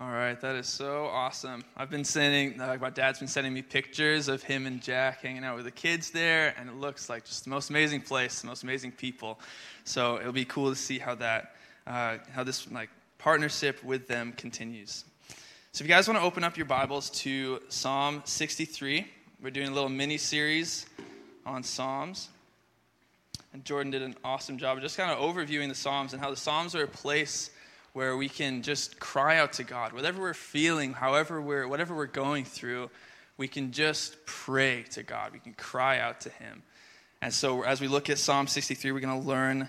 All right, that is so awesome. I've been sending, uh, my dad's been sending me pictures of him and Jack hanging out with the kids there, and it looks like just the most amazing place, the most amazing people. So it'll be cool to see how that, uh, how this like partnership with them continues. So if you guys want to open up your Bibles to Psalm 63, we're doing a little mini series on Psalms. And Jordan did an awesome job of just kind of overviewing the Psalms and how the Psalms are a place where we can just cry out to God. Whatever we're feeling, however we're, whatever we're going through, we can just pray to God. We can cry out to Him. And so as we look at Psalm 63, we're going to learn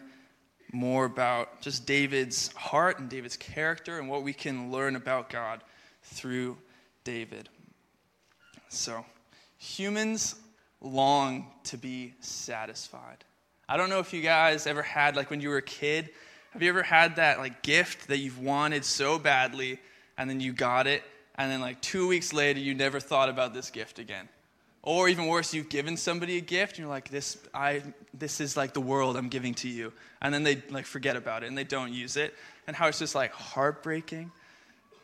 more about just David's heart and David's character and what we can learn about God through David. So, humans long to be satisfied. I don't know if you guys ever had, like when you were a kid, have you ever had that like gift that you've wanted so badly and then you got it and then like 2 weeks later you never thought about this gift again? Or even worse, you've given somebody a gift and you're like this I this is like the world I'm giving to you. And then they like forget about it and they don't use it and how it's just like heartbreaking.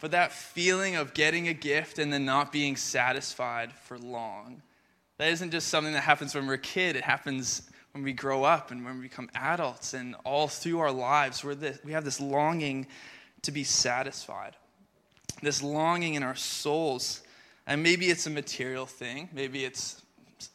But that feeling of getting a gift and then not being satisfied for long. That isn't just something that happens when we're a kid. It happens when we grow up and when we become adults and all through our lives, we're this, we have this longing to be satisfied, this longing in our souls. And maybe it's a material thing, maybe it's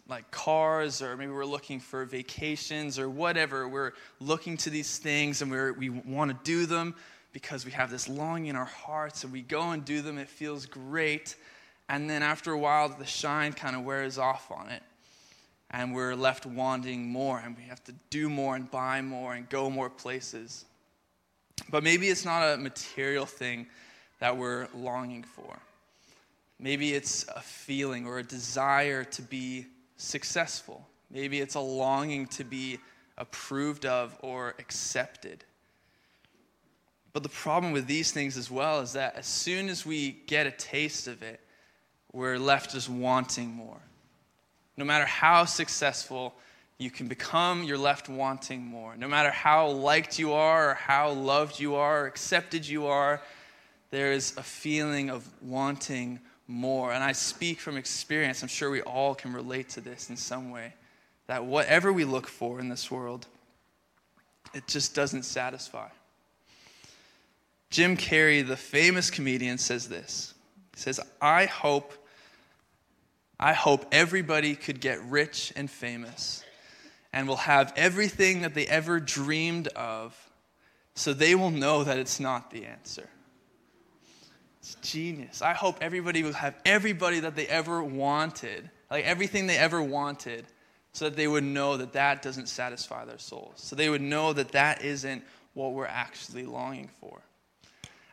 like cars, or maybe we're looking for vacations or whatever. We're looking to these things and we're, we want to do them because we have this longing in our hearts and we go and do them. It feels great. And then after a while, the shine kind of wears off on it and we're left wanting more, and we have to do more and buy more and go more places. But maybe it's not a material thing that we're longing for. Maybe it's a feeling or a desire to be successful. Maybe it's a longing to be approved of or accepted. But the problem with these things as well is that as soon as we get a taste of it, we're left just wanting more. No matter how successful you can become, you're left wanting more. No matter how liked you are, or how loved you are, or accepted you are, there is a feeling of wanting more. And I speak from experience. I'm sure we all can relate to this in some way. That whatever we look for in this world, it just doesn't satisfy. Jim Carrey, the famous comedian, says this. He says, I hope I hope everybody could get rich and famous and will have everything that they ever dreamed of so they will know that it's not the answer. It's genius. I hope everybody will have everybody that they ever wanted, like everything they ever wanted, so that they would know that that doesn't satisfy their souls. So they would know that that isn't what we're actually longing for.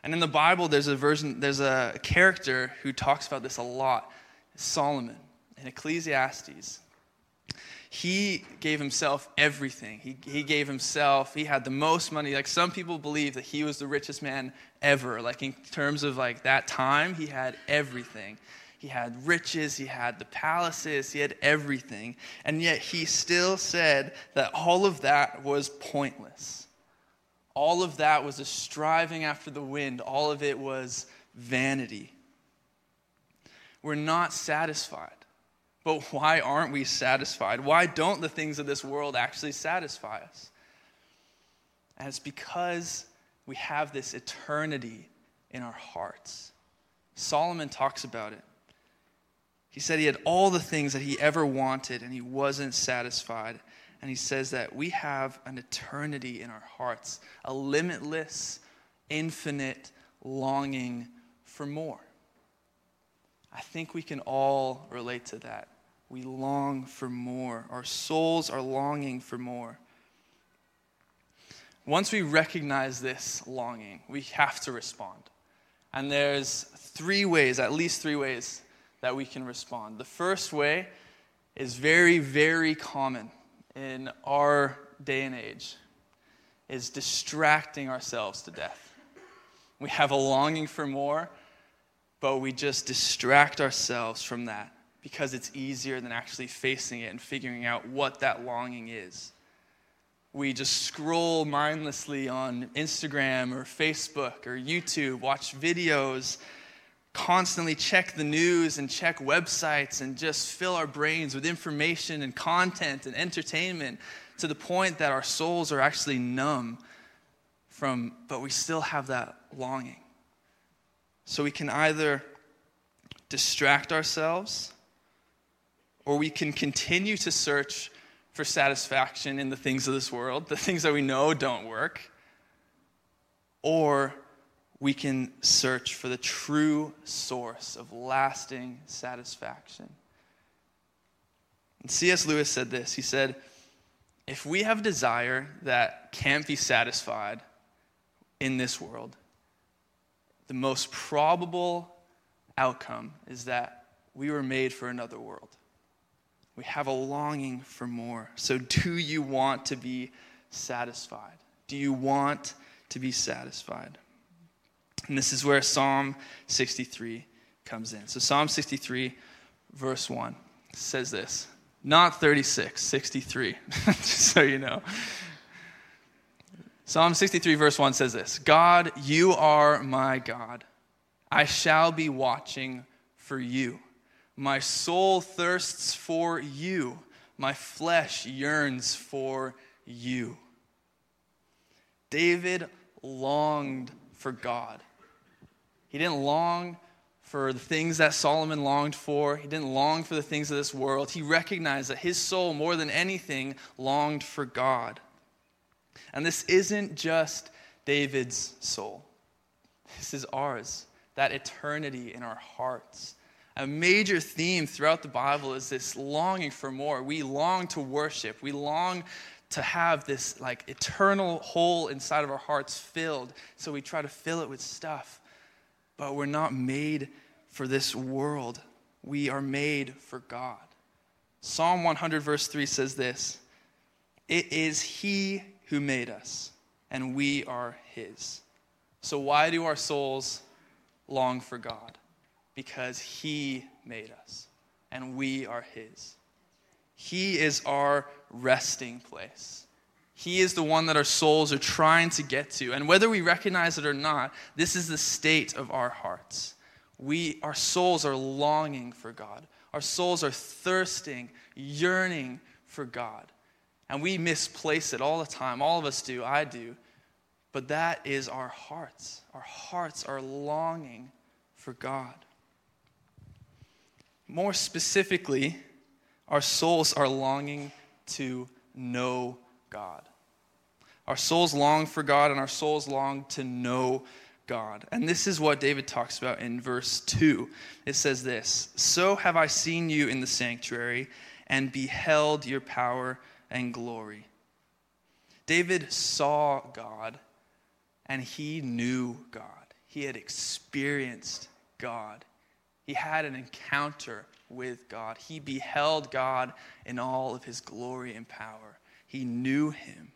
And in the Bible, there's a version, there's a character who talks about this a lot. Solomon in Ecclesiastes. He gave himself everything. He, he gave himself, he had the most money. Like some people believe that he was the richest man ever. Like in terms of like that time, he had everything. He had riches, he had the palaces, he had everything. And yet he still said that all of that was pointless. All of that was a striving after the wind, all of it was vanity. We're not satisfied. But why aren't we satisfied? Why don't the things of this world actually satisfy us? And it's because we have this eternity in our hearts. Solomon talks about it. He said he had all the things that he ever wanted and he wasn't satisfied. And he says that we have an eternity in our hearts, a limitless, infinite longing for more. I think we can all relate to that. We long for more. Our souls are longing for more. Once we recognize this longing, we have to respond. And there's three ways, at least three ways, that we can respond. The first way is very, very common in our day and age is distracting ourselves to death. We have a longing for more, but we just distract ourselves from that because it's easier than actually facing it and figuring out what that longing is. we just scroll mindlessly on Instagram or Facebook or YouTube, watch videos, constantly check the news and check websites and just fill our brains with information and content and entertainment to the point that our souls are actually numb from, but we still have that longing. So we can either distract ourselves or we can continue to search for satisfaction in the things of this world, the things that we know don't work, or we can search for the true source of lasting satisfaction. And C.S. Lewis said this He said, If we have desire that can't be satisfied in this world, the most probable outcome is that we were made for another world. We have a longing for more. So, do you want to be satisfied? Do you want to be satisfied? And this is where Psalm 63 comes in. So, Psalm 63, verse 1 says this not 36, 63, just so you know. Psalm 63, verse 1 says this God, you are my God. I shall be watching for you. My soul thirsts for you. My flesh yearns for you. David longed for God. He didn't long for the things that Solomon longed for. He didn't long for the things of this world. He recognized that his soul, more than anything, longed for God. And this isn't just David's soul, this is ours, that eternity in our hearts a major theme throughout the Bible is this longing for more. We long to worship. We long to have this like eternal hole inside of our hearts filled. So we try to fill it with stuff. But we're not made for this world. We are made for God. Psalm 100, verse 3 says this It is He who made us, and we are His. So, why do our souls long for God? because He made us and we are His. He is our resting place. He is the one that our souls are trying to get to. And whether we recognize it or not, this is the state of our hearts. We, our souls are longing for God. Our souls are thirsting, yearning for God. And we misplace it all the time. All of us do. I do. But that is our hearts. Our hearts are longing for God. More specifically, our souls are longing to know God. Our souls long for God, and our souls long to know God. And this is what David talks about in verse 2. It says this So have I seen you in the sanctuary and beheld your power and glory. David saw God and he knew God. He had experienced God. He had an encounter with God. He beheld God in all of his glory and power. He knew him.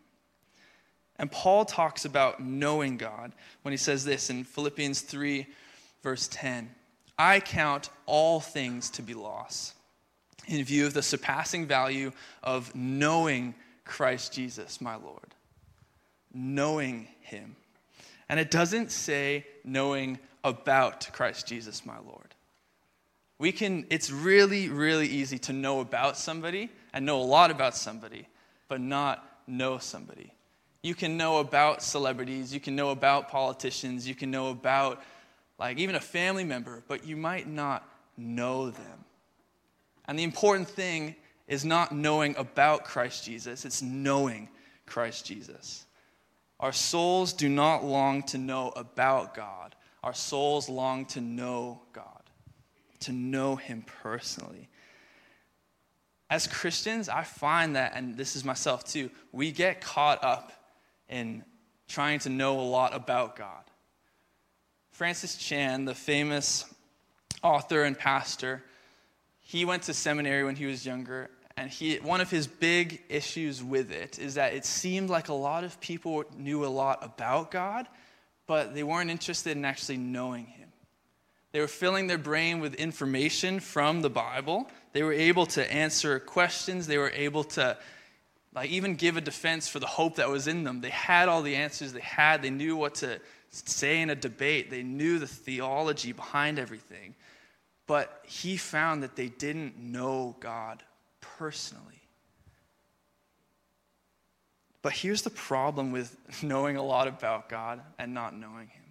And Paul talks about knowing God when he says this in Philippians 3, verse 10 I count all things to be loss in view of the surpassing value of knowing Christ Jesus, my Lord. Knowing him. And it doesn't say knowing about Christ Jesus, my Lord we can, it's really, really easy to know about somebody and know a lot about somebody, but not know somebody. You can know about celebrities, you can know about politicians, you can know about like even a family member, but you might not know them. And the important thing is not knowing about Christ Jesus, it's knowing Christ Jesus. Our souls do not long to know about God, our souls long to know God to know Him personally. As Christians, I find that, and this is myself too, we get caught up in trying to know a lot about God. Francis Chan, the famous author and pastor, he went to seminary when he was younger, and he, one of his big issues with it is that it seemed like a lot of people knew a lot about God, but they weren't interested in actually knowing Him. They were filling their brain with information from the Bible. They were able to answer questions. They were able to like even give a defense for the hope that was in them. They had all the answers they had. They knew what to say in a debate. They knew the theology behind everything. But he found that they didn't know God personally. But here's the problem with knowing a lot about God and not knowing him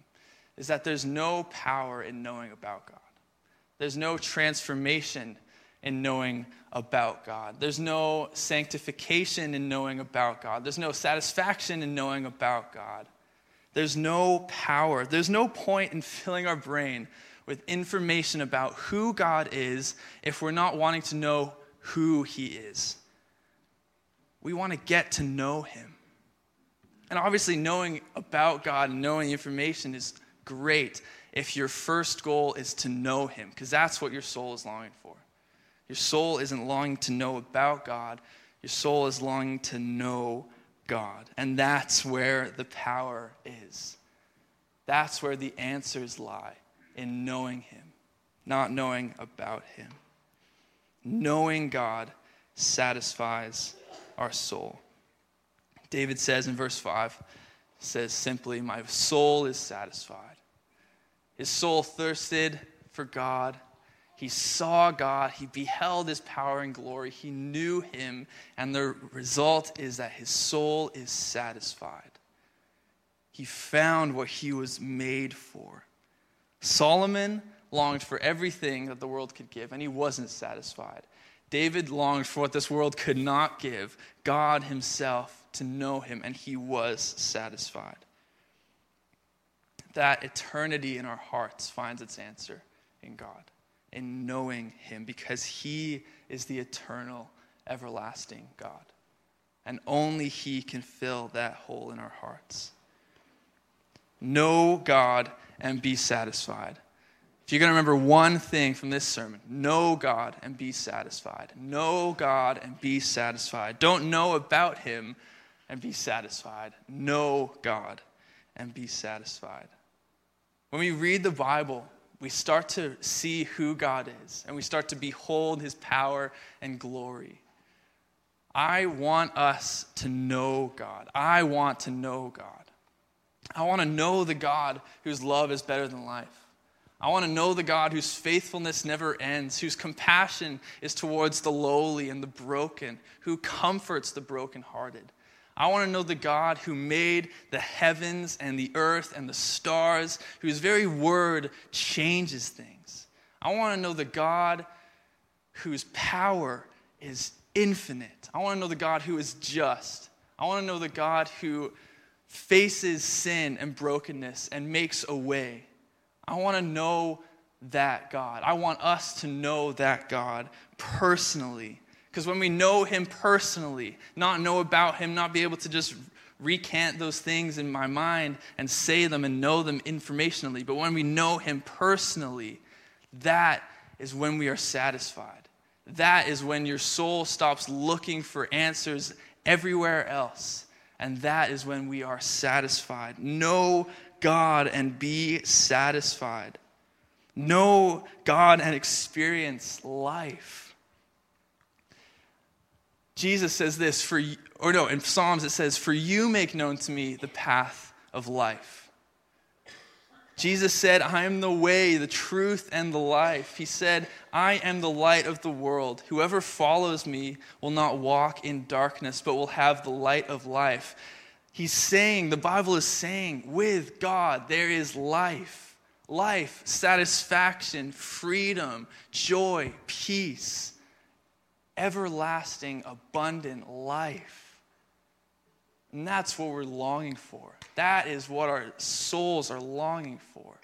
is that there's no power in knowing about God. There's no transformation in knowing about God. There's no sanctification in knowing about God. There's no satisfaction in knowing about God. There's no power. There's no point in filling our brain with information about who God is if we're not wanting to know who He is. We want to get to know Him. And obviously, knowing about God and knowing information is great if your first goal is to know Him, because that's what your soul is longing for. Your soul isn't longing to know about God, your soul is longing to know God. And that's where the power is. That's where the answers lie in knowing Him, not knowing about Him. Knowing God satisfies our soul. David says in verse 5, says simply, My soul is satisfied. His soul thirsted for God he saw God, he beheld his power and glory, he knew him, and the result is that his soul is satisfied. He found what he was made for. Solomon longed for everything that the world could give, and he wasn't satisfied. David longed for what this world could not give God himself to know him, and he was satisfied. That eternity in our hearts finds its answer in God in knowing Him because He is the eternal, everlasting God. And only He can fill that hole in our hearts. Know God and be satisfied. If you're going to remember one thing from this sermon, know God and be satisfied. Know God and be satisfied. Don't know about Him and be satisfied. Know God and be satisfied. When we read the Bible, we start to see who God is and we start to behold his power and glory. I want us to know God. I want to know God. I want to know the God whose love is better than life. I want to know the God whose faithfulness never ends, whose compassion is towards the lowly and the broken, who comforts the brokenhearted. I want to know the God who made the heavens and the earth and the stars, whose very word changes things. I want to know the God whose power is infinite. I want to know the God who is just. I want to know the God who faces sin and brokenness and makes a way. I want to know that God. I want us to know that God personally. Because when we know Him personally, not know about Him, not be able to just recant those things in my mind and say them and know them informationally, but when we know Him personally, that is when we are satisfied. That is when your soul stops looking for answers everywhere else. And that is when we are satisfied. Know God and be satisfied. Know God and experience life. Jesus says this for or no, in Psalms it says, "For you make known to me the path of life." Jesus said, I am the way, the truth, and the life. He said, I am the light of the world. Whoever follows me will not walk in darkness, but will have the light of life. He's saying, the Bible is saying, with God there is life. Life, satisfaction, freedom, joy, peace everlasting, abundant life. And that's what we're longing for. That is what our souls are longing for.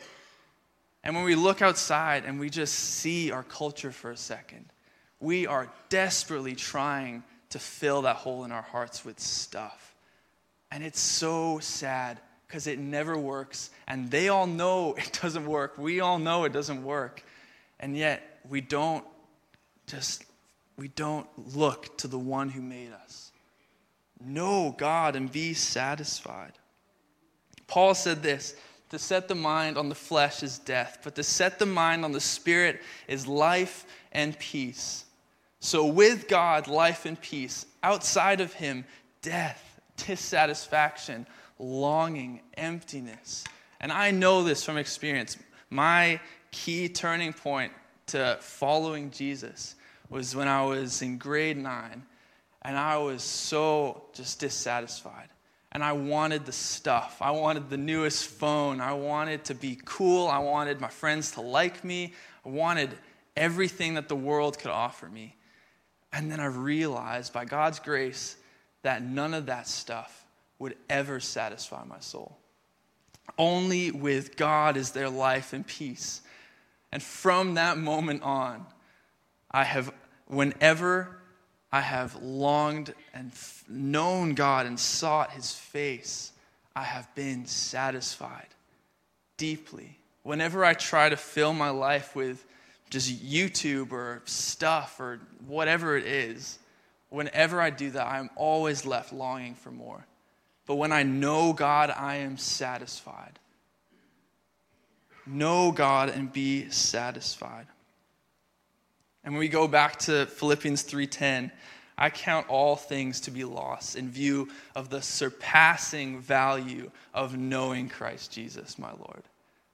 And when we look outside and we just see our culture for a second, we are desperately trying to fill that hole in our hearts with stuff. And it's so sad because it never works. And they all know it doesn't work. We all know it doesn't work. And yet we don't just we don't look to the one who made us. Know God and be satisfied. Paul said this to set the mind on the flesh is death, but to set the mind on the spirit is life and peace. So, with God, life and peace. Outside of Him, death, dissatisfaction, longing, emptiness. And I know this from experience. My key turning point to following Jesus was when I was in grade nine and I was so just dissatisfied. And I wanted the stuff. I wanted the newest phone. I wanted to be cool. I wanted my friends to like me. I wanted everything that the world could offer me. And then I realized by God's grace that none of that stuff would ever satisfy my soul. Only with God is there life and peace. And from that moment on, I have, whenever I have longed and known God and sought his face, I have been satisfied deeply. Whenever I try to fill my life with just YouTube or stuff or whatever it is, whenever I do that, I'm always left longing for more. But when I know God, I am satisfied. Know God and be satisfied. And when we go back to Philippians 3:10, I count all things to be lost in view of the surpassing value of knowing Christ Jesus, my Lord.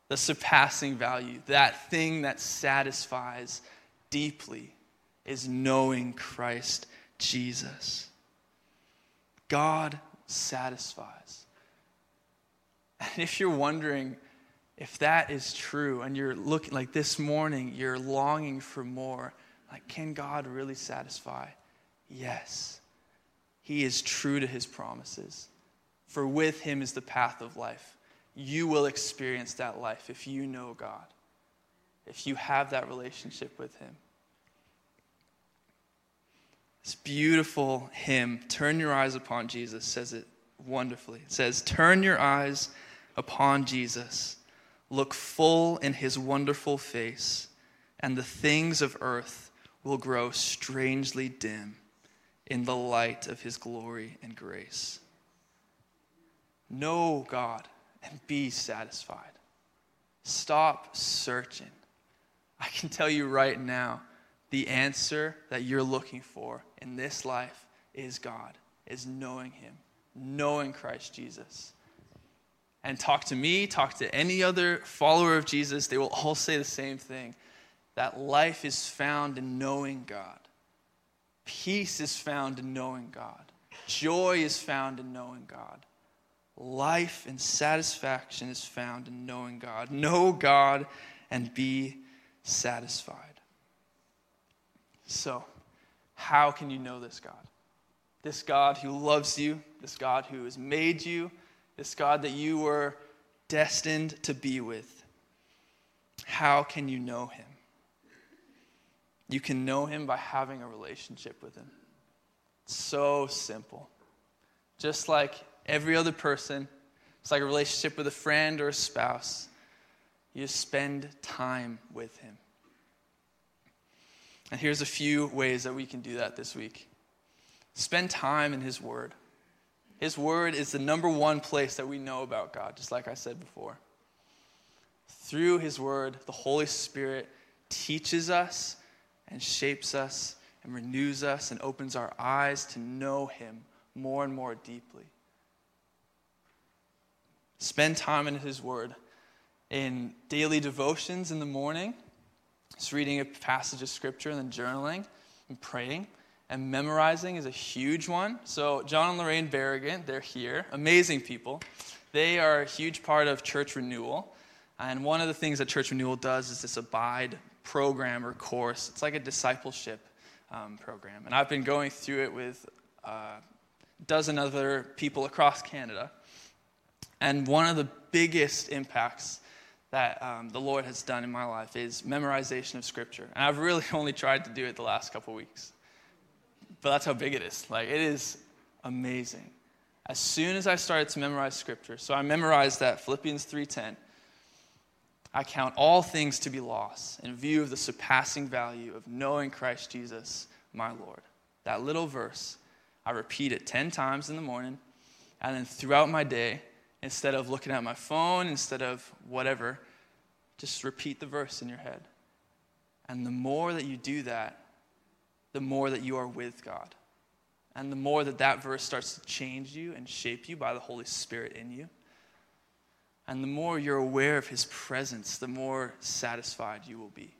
The surpassing value, that thing that satisfies deeply, is knowing Christ Jesus. God satisfies. And if you're wondering if that is true and you're looking like this morning, you're longing for more, like, can God really satisfy? Yes. He is true to his promises. For with him is the path of life. You will experience that life if you know God, if you have that relationship with him. This beautiful hymn, Turn Your Eyes Upon Jesus, says it wonderfully. It says, Turn your eyes upon Jesus, look full in his wonderful face, and the things of earth will grow strangely dim in the light of his glory and grace. Know God and be satisfied. Stop searching. I can tell you right now the answer that you're looking for in this life is God, is knowing Him, knowing Christ Jesus. And talk to me, talk to any other follower of Jesus, they will all say the same thing that life is found in knowing God. Peace is found in knowing God. Joy is found in knowing God. Life and satisfaction is found in knowing God. Know God and be satisfied. So, how can you know this God? This God who loves you, this God who has made you, this God that you were destined to be with. How can you know him? You can know him by having a relationship with him. It's so simple. Just like every other person, it's like a relationship with a friend or a spouse. You spend time with him. And here's a few ways that we can do that this week spend time in his word. His word is the number one place that we know about God, just like I said before. Through his word, the Holy Spirit teaches us and shapes us and renews us and opens our eyes to know Him more and more deeply. Spend time in His Word in daily devotions in the morning, just reading a passage of Scripture and then journaling and praying. And memorizing is a huge one. So, John and Lorraine Berrigan, they're here. Amazing people. They are a huge part of church renewal. And one of the things that church renewal does is this abide program or course. It's like a discipleship um, program. And I've been going through it with uh, a dozen other people across Canada. And one of the biggest impacts that um, the Lord has done in my life is memorization of Scripture. And I've really only tried to do it the last couple weeks. But that's how big it is. Like, it is amazing. As soon as I started to memorize Scripture, so I memorized that Philippians 3.10, I count all things to be lost in view of the surpassing value of knowing Christ Jesus, my Lord. That little verse, I repeat it 10 times in the morning, and then throughout my day, instead of looking at my phone, instead of whatever, just repeat the verse in your head. And the more that you do that, the more that you are with God. And the more that that verse starts to change you and shape you by the Holy Spirit in you. And the more you're aware of His presence, the more satisfied you will be.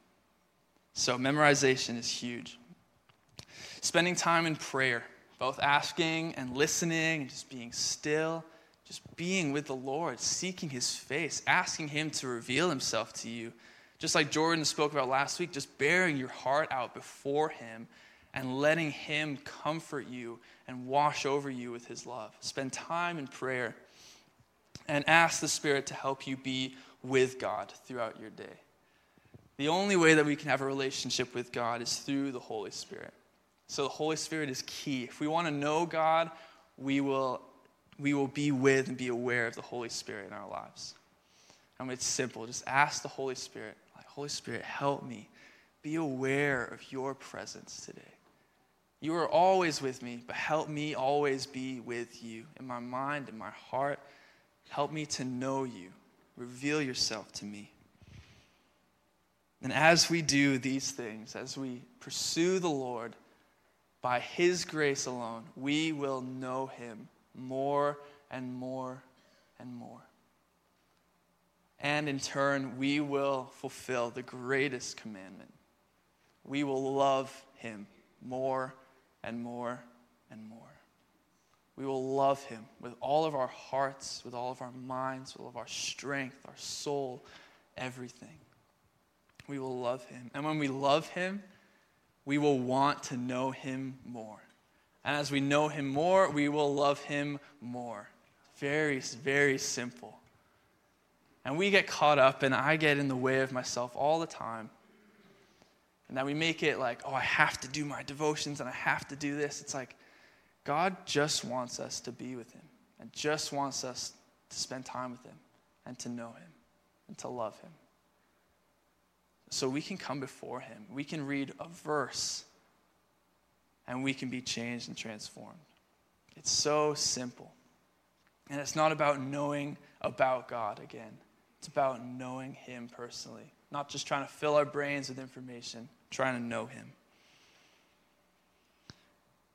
So, memorization is huge. Spending time in prayer, both asking and listening and just being still, just being with the Lord, seeking His face, asking Him to reveal Himself to you. Just like Jordan spoke about last week, just baring your heart out before Him and letting Him comfort you and wash over you with His love. Spend time in prayer and ask the Spirit to help you be with God throughout your day. The only way that we can have a relationship with God is through the Holy Spirit. So the Holy Spirit is key. If we want to know God, we will, we will be with and be aware of the Holy Spirit in our lives. And it's simple. Just ask the Holy Spirit, Holy Spirit, help me. Be aware of your presence today. You are always with me, but help me always be with you in my mind, in my heart. Help me to know you. Reveal yourself to me. And as we do these things, as we pursue the Lord by His grace alone, we will know Him more and more and more. And in turn, we will fulfill the greatest commandment. We will love Him more and more and more. We will love Him with all of our hearts, with all of our minds, with all of our strength, our soul, everything we will love him. And when we love him, we will want to know him more. And as we know him more, we will love him more. Very, very simple. And we get caught up, and I get in the way of myself all the time. And that we make it like, oh, I have to do my devotions and I have to do this. It's like, God just wants us to be with him and just wants us to spend time with him and to know him and to love him so we can come before Him. We can read a verse and we can be changed and transformed. It's so simple. And it's not about knowing about God again, it's about knowing Him personally, not just trying to fill our brains with information, trying to know Him.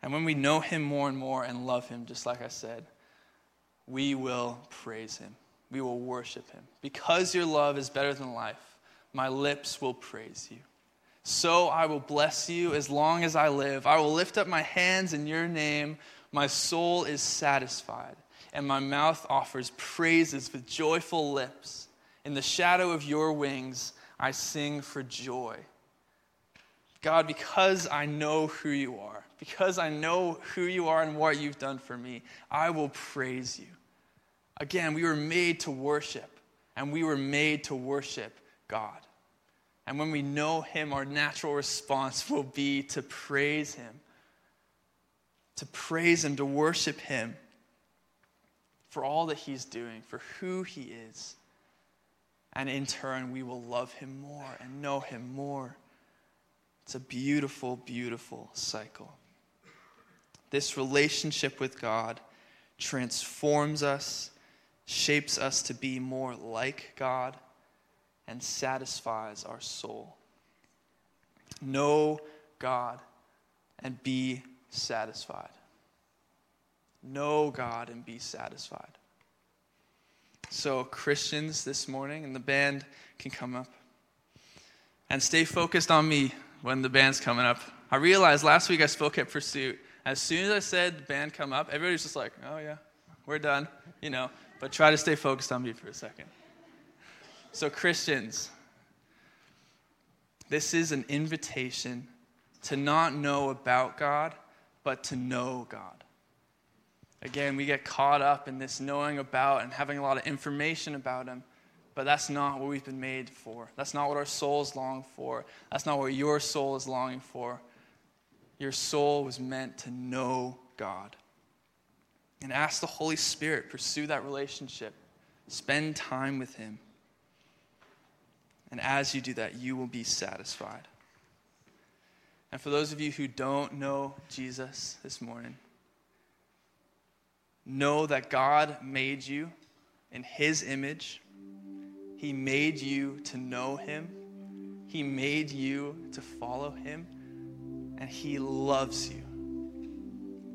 And when we know Him more and more and love Him, just like I said, we will praise Him. We will worship Him. Because your love is better than life, my lips will praise you. So I will bless you as long as I live. I will lift up my hands in your name. My soul is satisfied, and my mouth offers praises with joyful lips. In the shadow of your wings, I sing for joy. God, because I know who you are, because I know who you are and what you've done for me, I will praise you. Again, we were made to worship, and we were made to worship God. And when we know Him, our natural response will be to praise Him, to praise Him, to worship Him for all that He's doing, for who He is. And in turn, we will love Him more and know Him more. It's a beautiful, beautiful cycle. This relationship with God transforms us, shapes us to be more like God and satisfies our soul. Know God and be satisfied. Know God and be satisfied. So, Christians this morning, and the band can come up. And stay focused on me when the band's coming up. I realized last week I spoke at Pursuit. As soon as I said band come up, everybody's just like, oh yeah, we're done, you know. But try to stay focused on me for a second. So, Christians, this is an invitation to not know about God, but to know God. Again, we get caught up in this knowing about and having a lot of information about Him, but that's not what we've been made for. That's not what our souls long for. That's not what your soul is longing for. Your soul was meant to know God. And ask the Holy Spirit, pursue that relationship, spend time with Him. And as you do that, you will be satisfied. And for those of you who don't know Jesus this morning, know that God made you in His image. He made you to know Him, He made you to follow Him. and He loves you.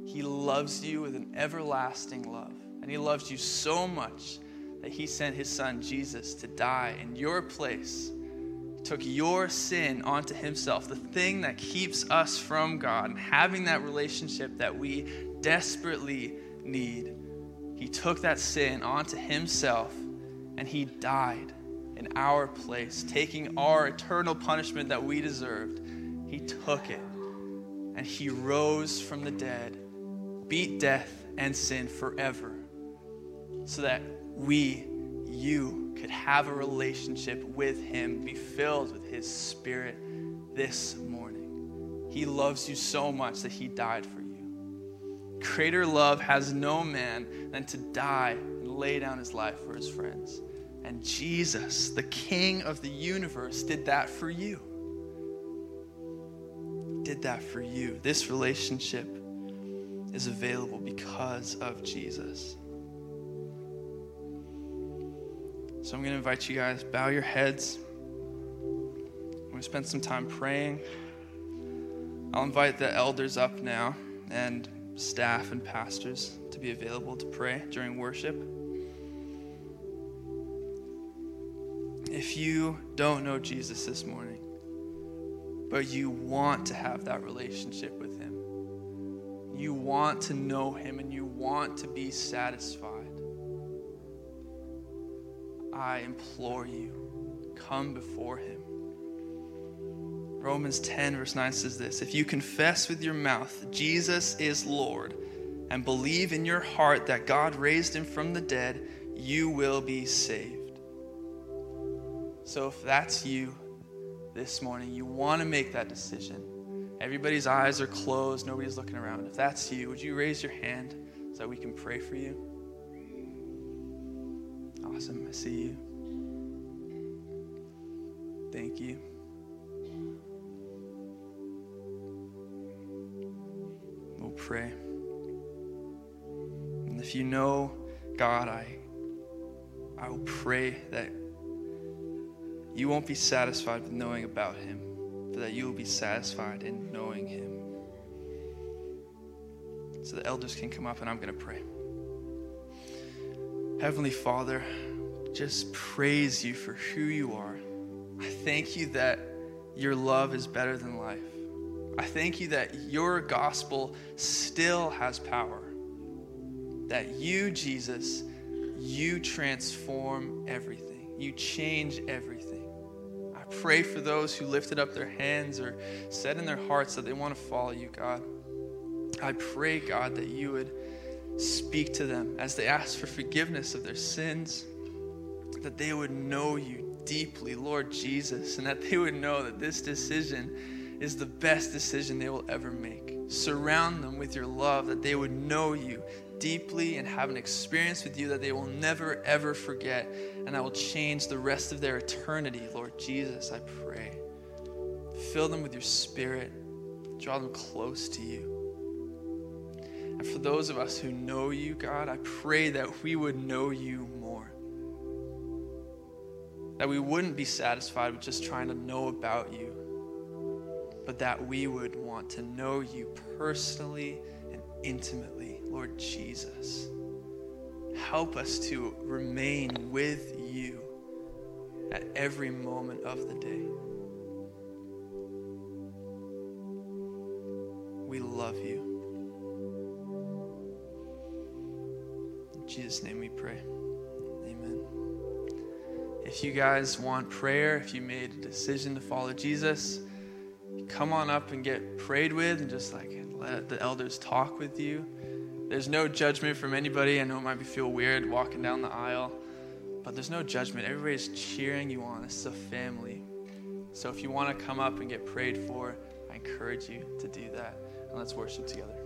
He loves you with an everlasting love. And He loves you so much that He sent His Son, Jesus, to die in your place. Took your sin onto Himself, the thing that keeps us from God and having that relationship that we desperately need. He took that sin onto Himself and He died in our place, taking our eternal punishment that we deserved. He took it and he rose from the dead, beat death and sin forever, so that we, you, could have a relationship with him, be filled with his spirit this morning. He loves you so much that he died for you. Greater love has no man than to die and lay down his life for his friends. And Jesus, the King of the universe, did that for you. Did that for you. This relationship is available because of Jesus. So I'm going to invite you guys, bow your heads. We're going to spend some time praying. I'll invite the elders up now and staff and pastors to be available to pray during worship. If you don't know Jesus this morning, but you want to have that relationship with Him, you want to know Him, and you want to be satisfied, I implore you, come before Him. Romans 10, verse 9 says this If you confess with your mouth Jesus is Lord and believe in your heart that God raised him from the dead, you will be saved. So if that's you this morning, you want to make that decision. Everybody's eyes are closed, nobody's looking around. If that's you, would you raise your hand so that we can pray for you? Awesome. I see you. Thank you. Pray. And if you know God, I I will pray that you won't be satisfied with knowing about him, but that you will be satisfied in knowing him. So the elders can come up and I'm going to pray. Heavenly Father, just praise you for who you are. I thank you that your love is better than life. I thank you that your gospel still has power. That you, Jesus, you transform everything. You change everything. I pray for those who lifted up their hands or said in their hearts that they want to follow you, God. I pray, God, that you would speak to them as they ask for forgiveness of their sins, that they would know you deeply, Lord Jesus, and that they would know that this decision is the best decision they will ever make. Surround them with your love, that they would know you deeply and have an experience with you that they will never, ever forget, and that will change the rest of their eternity, Lord Jesus, I pray. Fill them with your spirit, draw them close to you. And for those of us who know you, God, I pray that we would know you more. That we wouldn't be satisfied with just trying to know about you, but that we would want to know you personally and intimately, Lord Jesus. Help us to remain with you at every moment of the day. We love you. In Jesus' name we pray. Amen. If you guys want prayer, if you made a decision to follow Jesus, come on up and get prayed with and just like let the elders talk with you. There's no judgment from anybody. I know it might feel weird walking down the aisle, but there's no judgment. Everybody's cheering you on. This is a family. So if you want to come up and get prayed for, I encourage you to do that. And let's worship together.